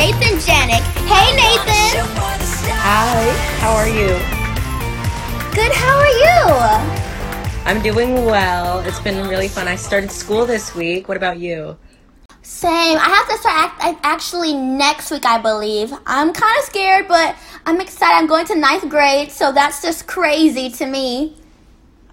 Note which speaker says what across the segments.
Speaker 1: Nathan Janak. Hey, Nathan.
Speaker 2: Hi, how are you?
Speaker 1: Good, how are you?
Speaker 2: I'm doing well. It's been really fun. I started school this week. What about you?
Speaker 1: Same. I have to start act- actually next week, I believe. I'm kind of scared, but I'm excited. I'm going to ninth grade, so that's just crazy to me.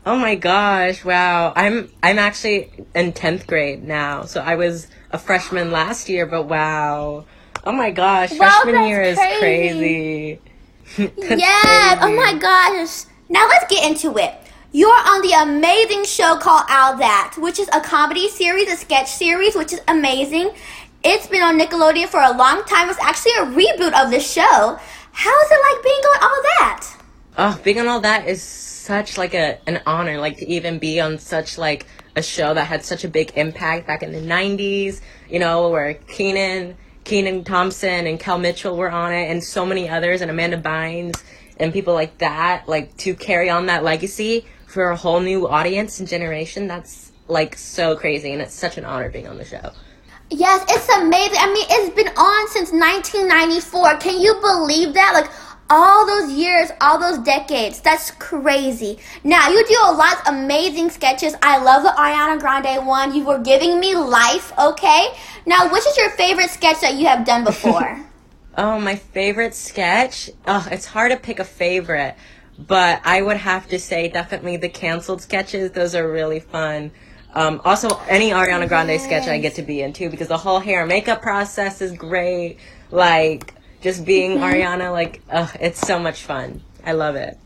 Speaker 2: Oh my gosh! Wow, I'm I'm actually in tenth grade now. So I was a freshman last year, but wow, oh my gosh,
Speaker 1: Wow,
Speaker 2: freshman year is
Speaker 1: crazy.
Speaker 2: crazy.
Speaker 1: Oh my gosh. Now let's get into it. You're on the amazing show called All That, which is a comedy series, a sketch series, which is amazing. It's been on Nickelodeon for a long time. It's actually a reboot of the show. How is it like being on All That?
Speaker 2: Oh, being on all that is such like a an honor, like to even be on such like a show that had such a big impact back in the '90s. You know, where Kenan, Kenan Thompson, and Kel Mitchell were on it, and so many others, and Amanda Bynes, and people like that. Like to carry on that legacy for a whole new audience and generation. That's like so crazy, and it's such an honor being on the show.
Speaker 1: Yes, it's amazing. I mean, it's been on since 1994. Can you believe that? Like, all those years, all those decades. That's crazy. Now, you do a lot of amazing sketches. I love the Ariana Grande one. You were giving me life, okay? Now, which is your favorite sketch that you have done before?
Speaker 2: Oh, my favorite sketch? Oh, it's hard to pick a favorite, but I would have to say definitely the canceled sketches. Those are really fun. Um, also, any Ariana Grande sketch I get to be in too because the whole hair and makeup process is great. Like, just being mm-hmm. Ariana, like, ugh, it's so much fun. I love it.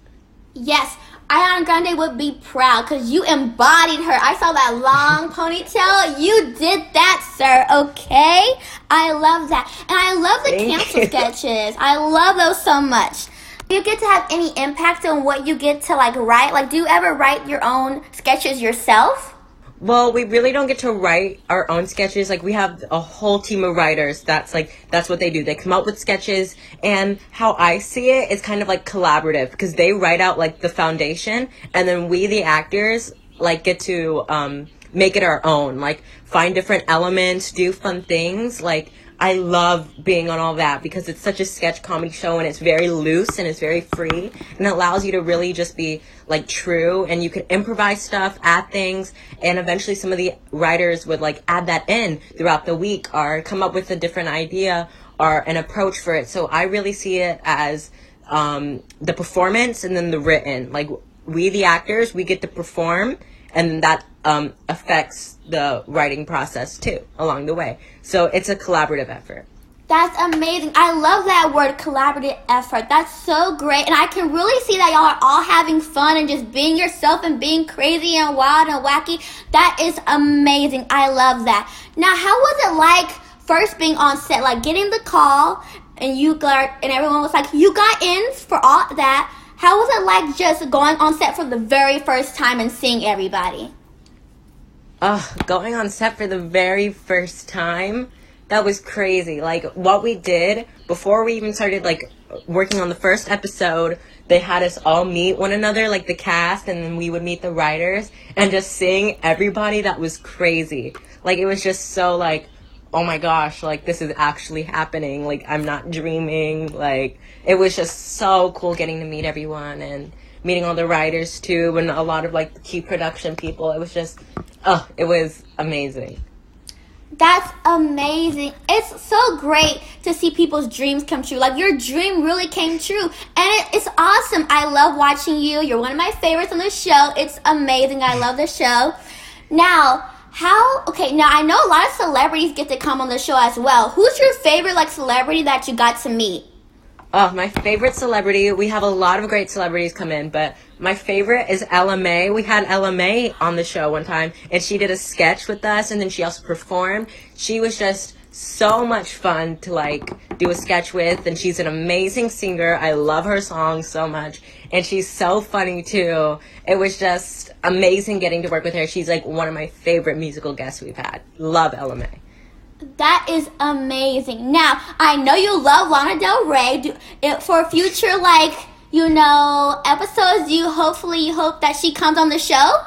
Speaker 1: yes, Ariana Grande would be proud because you embodied her. I saw that long ponytail. You did that, sir, okay? I love that. And I love the
Speaker 2: Thank
Speaker 1: cancel
Speaker 2: you.
Speaker 1: sketches. I love those so much. Do you get to have any impact on what you get to like write? Like, do you ever write your own sketches yourself?
Speaker 2: Well, we really don't get to write our own sketches. Like we have a whole team of writers. That's like that's what they do. They come up with sketches, and how I see it is kind of like collaborative because they write out like the foundation, and then we, the actors, like get to um, make it our own. Like find different elements, do fun things. Like I love being on all that because it's such a sketch comedy show and it's very loose and it's very free and it allows you to really just be like true and you can improvise stuff, add things, and eventually some of the writers would like add that in throughout the week or come up with a different idea or an approach for it. So I really see it as um, the performance and then the written. Like we, the actors, we get to perform and that um, affects the writing process too along the way. So it's a collaborative effort.
Speaker 1: That's amazing. I love that word collaborative effort. That's so great. And I can really see that y'all are all having fun and just being yourself and being crazy and wild and wacky. That is amazing. I love that. Now, how was it like first being on set? Like getting the call and you got, and everyone was like, you got in for all that. How was it like just going on set for the very first time and seeing everybody?
Speaker 2: Oh, going on set for the very first time, that was crazy. Like what we did before we even started like working on the first episode, they had us all meet one another, like the cast, and then we would meet the writers, and just seeing everybody. That was crazy. Like it was just so like, oh my gosh, like this is actually happening. Like I'm not dreaming. Like it was just so cool getting to meet everyone and meeting all the writers too, and a lot of like the key production people. It was just, oh, it was amazing.
Speaker 1: That's amazing. It's so great to see people's dreams come true. Like your dream really came true. And it, it's awesome. I love watching you. You're one of my favorites on the show. It's amazing. I love the show. Now, how okay, now I know a lot of celebrities get to come on the show as well. Who's your favorite like celebrity that you got to meet?
Speaker 2: Oh, my favorite celebrity. We have a lot of great celebrities come in, but my favorite is Ella Mai. We had Ella Mai on the show one time, and she did a sketch with us, and then she also performed. She was just so much fun to like do a sketch with, and she's an amazing singer. I love her songs so much, and she's so funny too. It was just amazing getting to work with her. She's like one of my favorite musical guests we've had. Love Ella Mai.
Speaker 1: That is amazing. Now, I know you love Lana Del Rey. Do, it, for future, like, you know, episodes, you hopefully you hope that she comes on the show?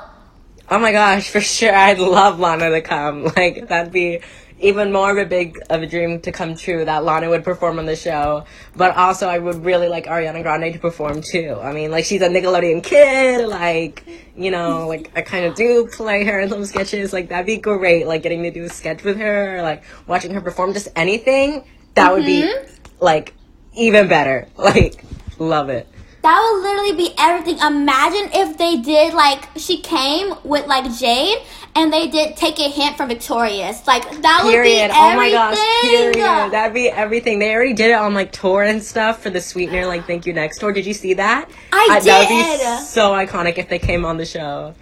Speaker 2: Oh my gosh, for sure. I'd love Lana to come. Like, that'd be even more of a big of a dream to come true that Lana would perform on the show. But also, I would really like Ariana Grande to perform too. I mean, like she's a Nickelodeon kid. Like you know, like I kind of do play her in some sketches. Like that'd be great. Like getting to do a sketch with her, like watching her perform, just anything. That would be mm-hmm. like even better. Like love it.
Speaker 1: That would literally be everything. Imagine if they did like she came with like Jade and they did take a hint from Victorious. Like that would be
Speaker 2: Period.
Speaker 1: everything.
Speaker 2: Oh my gosh. Period. That'd be everything. They already did it on like tour and stuff for the Sweetener, like Thank You Next tour. Did you see that?
Speaker 1: I
Speaker 2: Uh, That would be so iconic if they came on the show.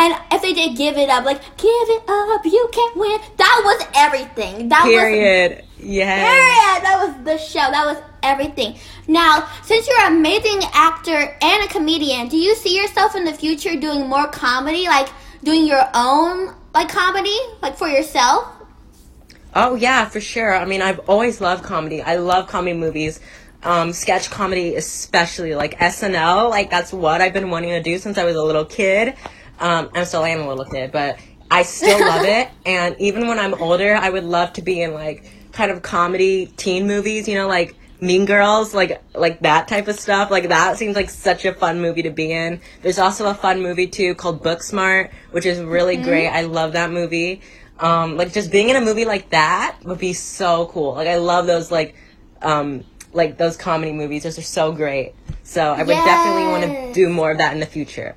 Speaker 1: And if they did give it up, like give it up, you can't win. That was everything. That was
Speaker 2: Period. Yes.
Speaker 1: Period. That was the show. That was everything. Now, since you're an amazing actor and a comedian, do you see yourself in the future doing more comedy, like doing your own like comedy, like for yourself?
Speaker 2: Oh yeah, for sure. I mean, I've always loved comedy. I love comedy movies. Um, sketch comedy especially like SNL, like that's what I've been wanting to do since I was a little kid. Um, I still am a little kid, but I still love it. And even when I'm older, I would love to be in like kind of comedy teen movies, you know, like Mean Girls, like like that type of stuff. Like that seems like such a fun movie to be in. There's also a fun movie too called Booksmart, which is really great. I love that movie. Um, like just being in a movie like that would be so cool. Like I love those like um like those comedy movies. Those are so great. So I would definitely want to do more of that in the future.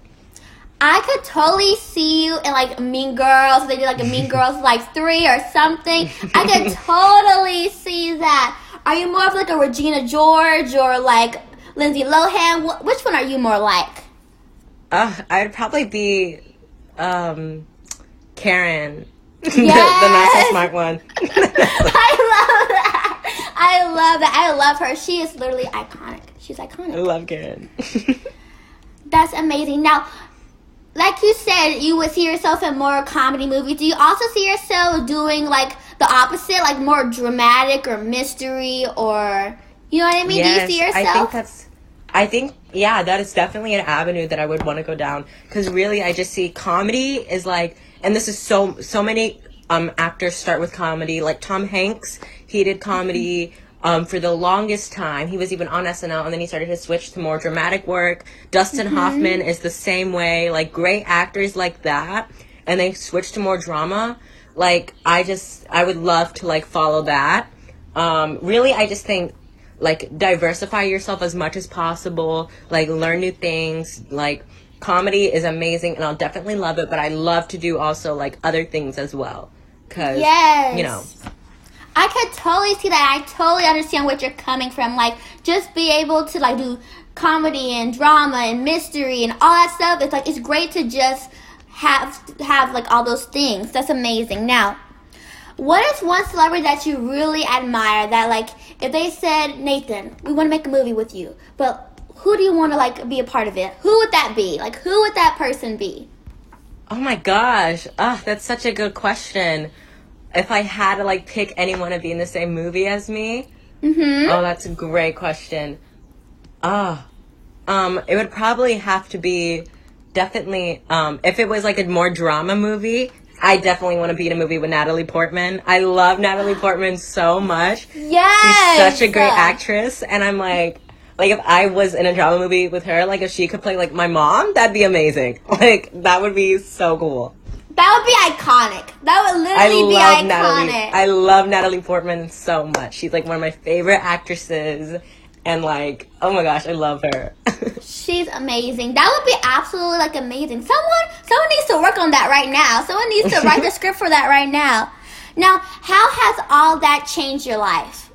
Speaker 1: I could totally see you in like Mean Girls. They did like a Mean Girls like three or something. I could totally see that. Are you more of like a Regina George or like Lindsay Lohan? Wh- Which one are you more like?
Speaker 2: Uh, I'd probably be um Karen. the, the not so smart one.
Speaker 1: I love that. I love that. I love her. She is literally iconic. She's iconic.
Speaker 2: I love Karen.
Speaker 1: That's amazing. Now, like you said, you would see yourself in more comedy movies. Do you also see yourself doing like the opposite, like more dramatic or mystery or you know what I mean?
Speaker 2: Yes,
Speaker 1: Do you see yourself?
Speaker 2: I think that's. I think yeah, that is definitely an avenue that I would want to go down because really, I just see comedy is like, and this is so so many um actors start with comedy. Like Tom Hanks, he did comedy. Um, for the longest time, he was even on SNL, and then he started to switch to more dramatic work. Dustin Hoffman is the same way. Like great actors like that, and they switch to more drama. Like I just, I would love to like follow that. Um, really, I just think like diversify yourself as much as possible like learn new things like comedy is amazing and i'll definitely love it but i love to do also like other things as well because
Speaker 1: Yes.
Speaker 2: you know
Speaker 1: I could totally see that. I totally understand what you're coming from. Like, just be able to like do comedy and drama and mystery and all that stuff. It's like it's great to just have have like all those things. That's amazing. Now, what is one celebrity that you really admire? That like, if they said Nathan, we want to make a movie with you, but who do you want to like be a part of it? Who would that be? Like, who would that person be?
Speaker 2: oh my gosh ah that's such a good question if i had to like pick anyone to be in the same movie as me
Speaker 1: Mm-hmm.
Speaker 2: Oh, that's a great question. Ah, um, it would probably have to be definitely um, if it was like a more drama movie. I definitely want to be in a movie with Natalie Portman. I love Natalie Portman so much.
Speaker 1: Yes.
Speaker 2: She's such a great actress, and I'm like, like if I was in a drama movie with her, like if she could play like my mom, that'd be amazing. Like that would be so cool.
Speaker 1: That would be iconic. That would
Speaker 2: I
Speaker 1: literally be
Speaker 2: love
Speaker 1: iconic.
Speaker 2: Natalie. I love Natalie Portman so much. She's like one of my favorite actresses, and like, oh my gosh, I love her.
Speaker 1: She's amazing. That would be absolutely like amazing. Someone someone needs to work on that right now. Someone needs to write the script for that right now. Now, how has all that changed your life?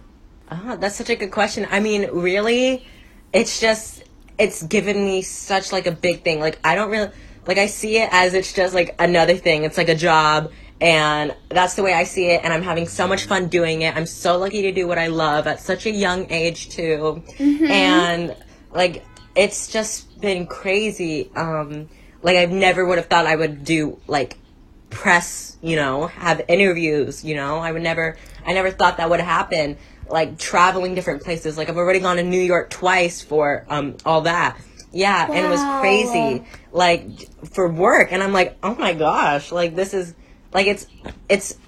Speaker 2: Ah, that's such a good question. I mean, really, it's just it's given me such like a big thing. Like I don't really like I see it as it's just like another thing. It's like a job and that's the way I see it and I'm having so much fun doing it. I'm so lucky to do what I love at such a young age too. And like it's just been crazy. Um like I never would have thought I would do like press, you know, have interviews, you know. I would never I never thought that would happen. Like traveling different places. Like I've already gone to New York twice for um all that. Yeah, and it was crazy. Like for work and I'm like, "Oh my gosh, like this is like it's it's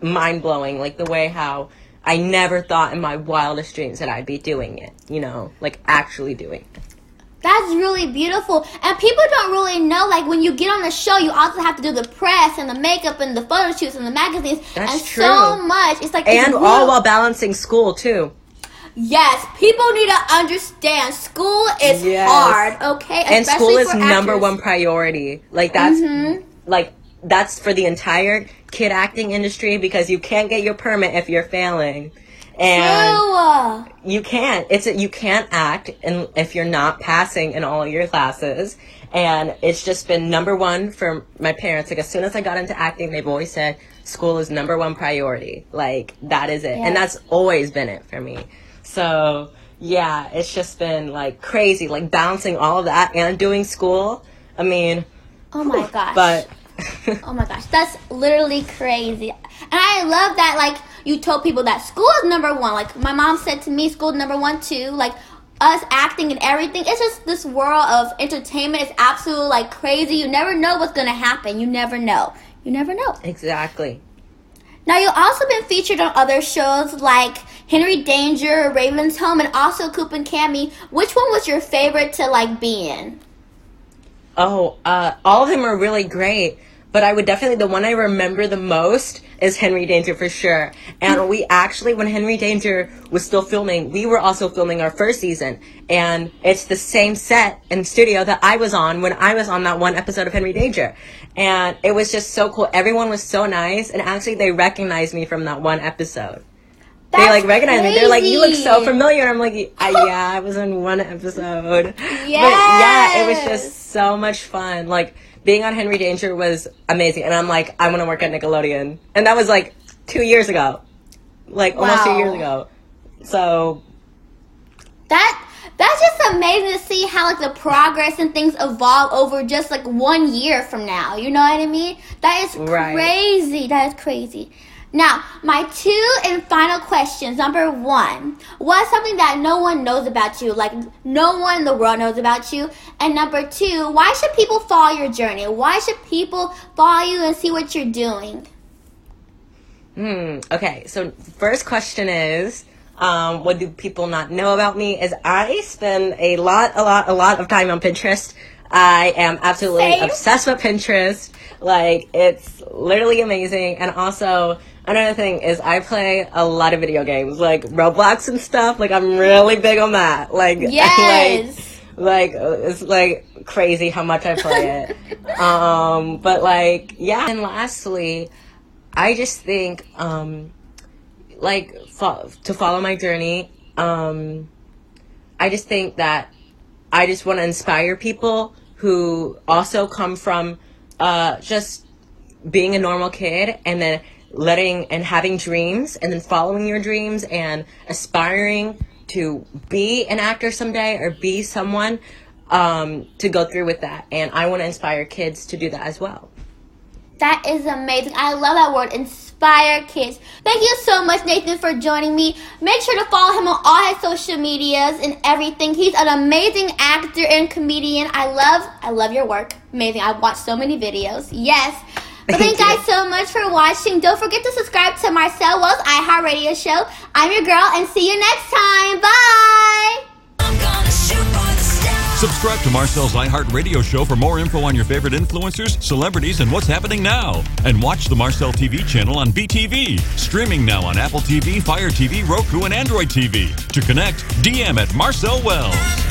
Speaker 2: mind blowing. Like the way how I never thought in my wildest dreams that I'd be doing it. You know, like actually doing it.
Speaker 1: That's really beautiful. And people don't really know, like, when you get on the show, you also have to do the press and the makeup and the photo shoots and the magazines.
Speaker 2: That's
Speaker 1: and
Speaker 2: true.
Speaker 1: so much. It's like,
Speaker 2: And
Speaker 1: it's
Speaker 2: all while balancing school too.
Speaker 1: Yes, people need to understand school is
Speaker 2: Yes.
Speaker 1: hard, okay?
Speaker 2: and
Speaker 1: Especially
Speaker 2: school is number
Speaker 1: actors.
Speaker 2: one priority. Like that's
Speaker 1: Mhm.
Speaker 2: like that's for the entire kid acting industry because you can't get your permit if you're failing. And
Speaker 1: True.
Speaker 2: you can't. It's a, you can't act and if you're not passing in all your classes. And it's just been number one for my parents. Like as soon as I got into acting, they've always said school is number one priority. Like that is it,
Speaker 1: Yes.
Speaker 2: and that's always been it for me. So yeah, it's just been like crazy, like balancing all of that and doing school. I mean,
Speaker 1: Oh my gosh.
Speaker 2: but
Speaker 1: Oh my gosh, that's literally crazy. And I love that, like, you told people that school is number one. Like, my mom said to me, school is number one, too. Like, us acting and everything. It's just this world of entertainment is absolutely, like, crazy. You never know what's going to happen. You never know. You never know.
Speaker 2: exactly.
Speaker 1: Now, you've also been featured on other shows like Henry Danger, Raven's Home, and also Coop and Cami. Which one was your favorite to, like, be in?
Speaker 2: Oh, uh, all of them are really great, but I would definitely the one I remember the most is Henry Danger for sure. And we actually, when Henry Danger was still filming, we were also filming our first season, and it's the same set and studio that I was on when I was on that one episode of Henry Danger, and it was just so cool. Everyone was so nice, and actually they recognized me from that one episode. they
Speaker 1: That's
Speaker 2: like recognized me. They're like, "You look so familiar." And I'm like, I, "Yeah, I was in one episode." But yeah, it was just so much fun. Like being on Henry Danger was amazing, and I'm like, I want to work at Nickelodeon, and that was like two years ago, like almost two years ago. So
Speaker 1: That that's just amazing to see how like the progress and things evolve over just like one year from now. You know what I mean? That is
Speaker 2: Right.
Speaker 1: crazy. That is crazy. Now, my two and final questions. Number one, what's something that no one knows about you? Like no one in the world knows about you. And number two, why should people follow your journey? Why should people follow you and see what you're doing?
Speaker 2: Hmm. Okay. So first question is, um, what do people not know about me? Is I spend a lot, a lot, a lot of time on Pinterest. I am absolutely
Speaker 1: Same.
Speaker 2: obsessed with Pinterest. Like it's literally amazing. And also another thing is I play a lot of video games, like Roblox and stuff. Like I'm really big on that. Like
Speaker 1: Yes.
Speaker 2: like like it's like crazy how much I play it. um, but like yeah. And lastly, I just think um, like fo- to follow my journey. Um, I just think that I just want to inspire people who also come from uh, just being a normal kid and then letting and having dreams and then following your dreams and aspiring to be an actor someday or be someone um, to go through with that. And I want to inspire kids to do that as well.
Speaker 1: That is amazing. I love that word, inspire kids. Thank you so much, Nathan, for joining me. Make sure to follow him on all his social medias and everything. He's an amazing actor and comedian. I love, I love your work. Amazing. I've watched so many videos. Yes. But thank
Speaker 2: Thank
Speaker 1: you
Speaker 2: you.
Speaker 1: guys so much for watching. Don't forget to subscribe to Marsaille Wells iHeartRadio show. I'm your girl, and see you next time.
Speaker 3: Subscribe to Marsaille's iHeartRadio show for more info on your favorite influencers, celebrities, and what's happening now. And watch the Marsaille TV channel on BTV. Streaming now on Apple TV, Fire TV, Roku, and Android TV. To connect, DM at Marsaille Wells.